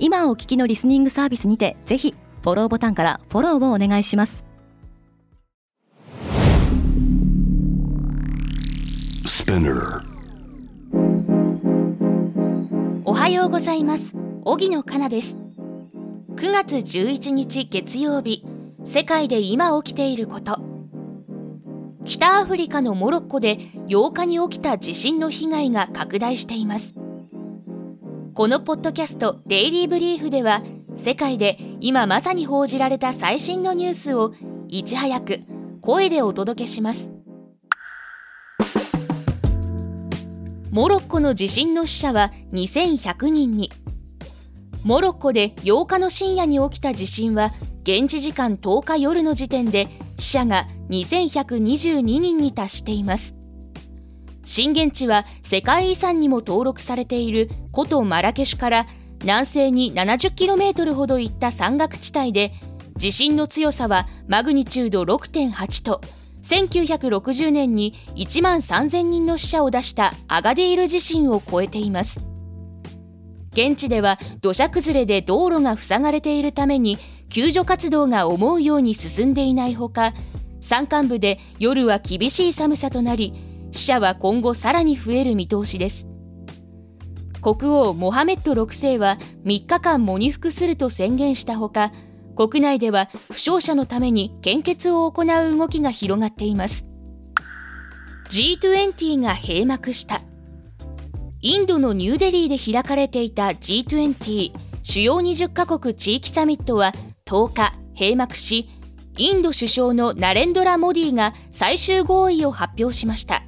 今お聞きのリスニングサービスにてぜひフォローボタンからフォローをお願いします。おはようございます。荻野かなです。9月11日月曜日世界で今起きていること。北アフリカのモロッコで8日に起きた地震の被害が拡大していますこのポッドキャストデイリーブリーフでは世界で今まさに報じられた最新のニュースをいち早く声でお届けします。モロッコの地震の死者は2100人に。モロッコで8日の深夜に起きた地震は現地時間10日夜の時点で死者が2122人に達しています。震源地は世界遺産にも登録されている古都マラケシュから南西に 70km ほど行った山岳地帯で地震の強さはマグニチュード6.8と1960年に1万3000人の死者を出したアガディール地震を超えています。現地では土砂崩れで道路が塞がれているために救助活動が思うように進んでいないほか山間部で夜は厳しい寒さとなり死者は今後さらに増える見通しです。国王モハメッド6世は3日間喪に服すると宣言したほか国内では負傷者のために献血を行う動きが広がっています。G20 が閉幕した。インドのニューデリーで開かれていた G20 主要20カ国地域サミットは10日閉幕しインド首相のナレンドラ・モディが最終合意を発表しました。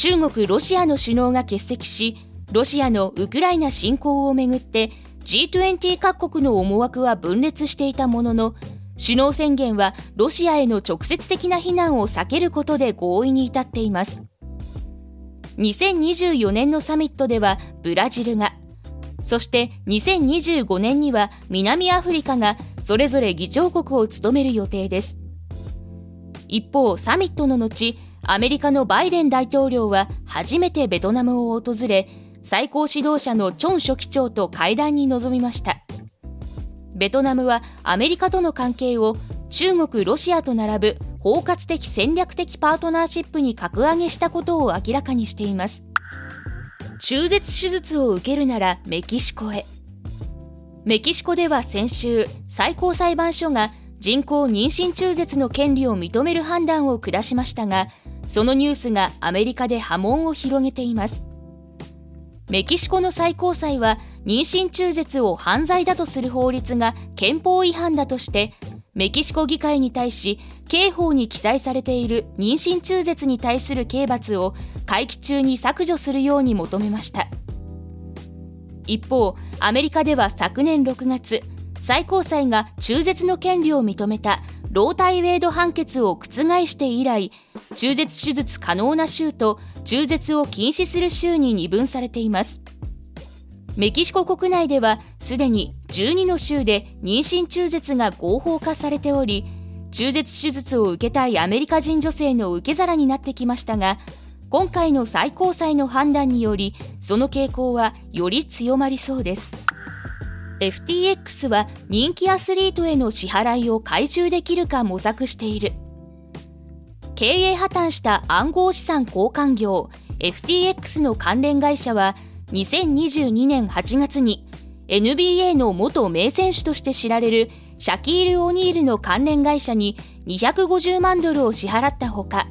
中国ロシアの首脳が欠席しロシアのウクライナ侵攻をめぐって G20 各国の思惑は分裂していたものの首脳宣言はロシアへの直接的な非難を避けることで合意に至っています。2024年のサミットではブラジルがそして2025年には南アフリカがそれぞれ議長国を務める予定です。一方サミットの後アメリカのバイデン大統領は初めてベトナムを訪れ最高指導者のチョン書記長と会談に臨みました。ベトナムはアメリカとの関係を中国ロシアと並ぶ包括的戦略的パートナーシップに格上げしたことを明らかにしています。中絶手術を受けるならメキシコへ。メキシコでは先週最高裁判所が人工妊娠中絶の権利を認める判断を下しましたがそのニュースがアメリカで波紋を広げています。メキシコの最高裁は妊娠中絶を犯罪だとする法律が憲法違反だとしてメキシコ議会に対し刑法に記載されている妊娠中絶に対する刑罰を会期中に削除するように求めました。一方アメリカでは昨年6月最高裁が中絶の権利を認めたロータイウェイド判決を覆して以来中絶手術可能な州と中絶を禁止する州に二分されています。メキシコ国内ではすでに12の州で妊娠中絶が合法化されており中絶手術を受けたいアメリカ人女性の受け皿になってきましたが今回の最高裁の判断によりその傾向はより強まりそうです。FTX は人気アスリートへの支払いを回収できるか模索している。経営破綻した暗号資産交換業 FTX の関連会社は2022年8月に NBA の元名選手として知られるシャキール・オニールの関連会社に250万ドルを支払ったほか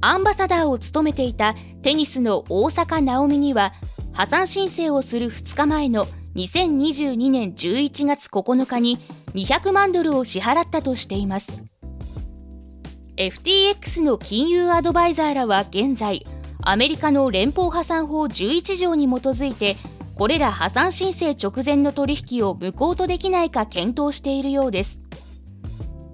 アンバサダーを務めていたテニスの大坂なおみには破産申請をする2日前の2022年11月9日に200万ドルを支払ったとしています。FTX の金融アドバイザーらは現在アメリカの連邦破産法11条に基づいてこれら破産申請直前の取引を無効とできないか検討しているようです。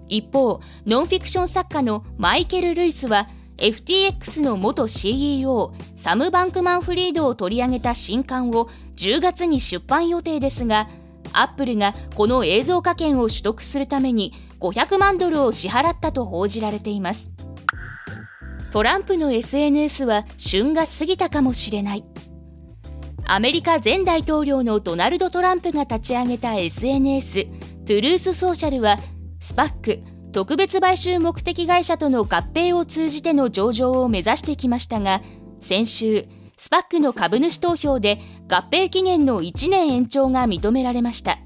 一方ノンフィクション作家のマイケル・ルイスは FTX の元 CEO サム・バンクマンフリードを取り上げた新刊を10月に出版予定ですがアップルがこの映像化権を取得するために500万ドルを支払ったと報じられています。トランプの SNS は旬が過ぎたかもしれない。アメリカ前大統領のドナルド・トランプが立ち上げた SNS トゥルースソーシャルはスパック特別買収目的会社との合併を通じての上場を目指してきましたが先週スパックの株主投票で合併期限の1年延長が認められました。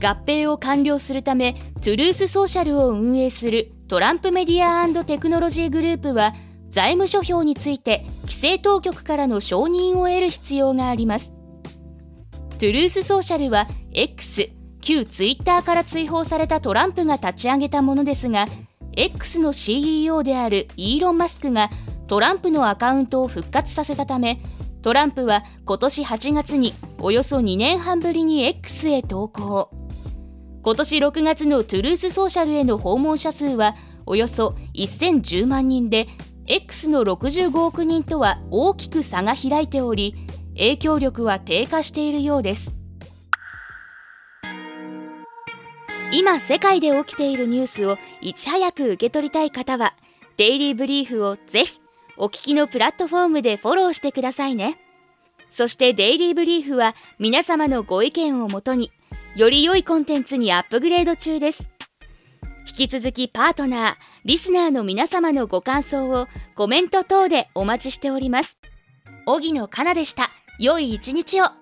合併を完了するためトゥルースソーシャルを運営するトランプメディアテクノロジーグループは財務諸表について規制当局からの承認を得る必要があります。トゥルースソーシャルは X 旧ツイッターから追放されたトランプが立ち上げたものですが X の CEO であるイーロン・マスクがトランプのアカウントを復活させたためトランプは今年8月におよそ2年半ぶりに X へ投稿。今年6月のトゥルースソーシャルへの訪問者数はおよそ1010万人で X の65億人とは大きく差が開いており影響力は低下しているようです。今世界で起きているニュースをいち早く受け取りたい方はデイリーブリーフをぜひお聞きのプラットフォームでフォローしてくださいねそしてデイリーブリーフは皆様のご意見をもとにより良いコンテンツにアップグレード中です引き続きパートナー、リスナーの皆様のご感想をコメント等でお待ちしております。荻野かなでした。良い一日を。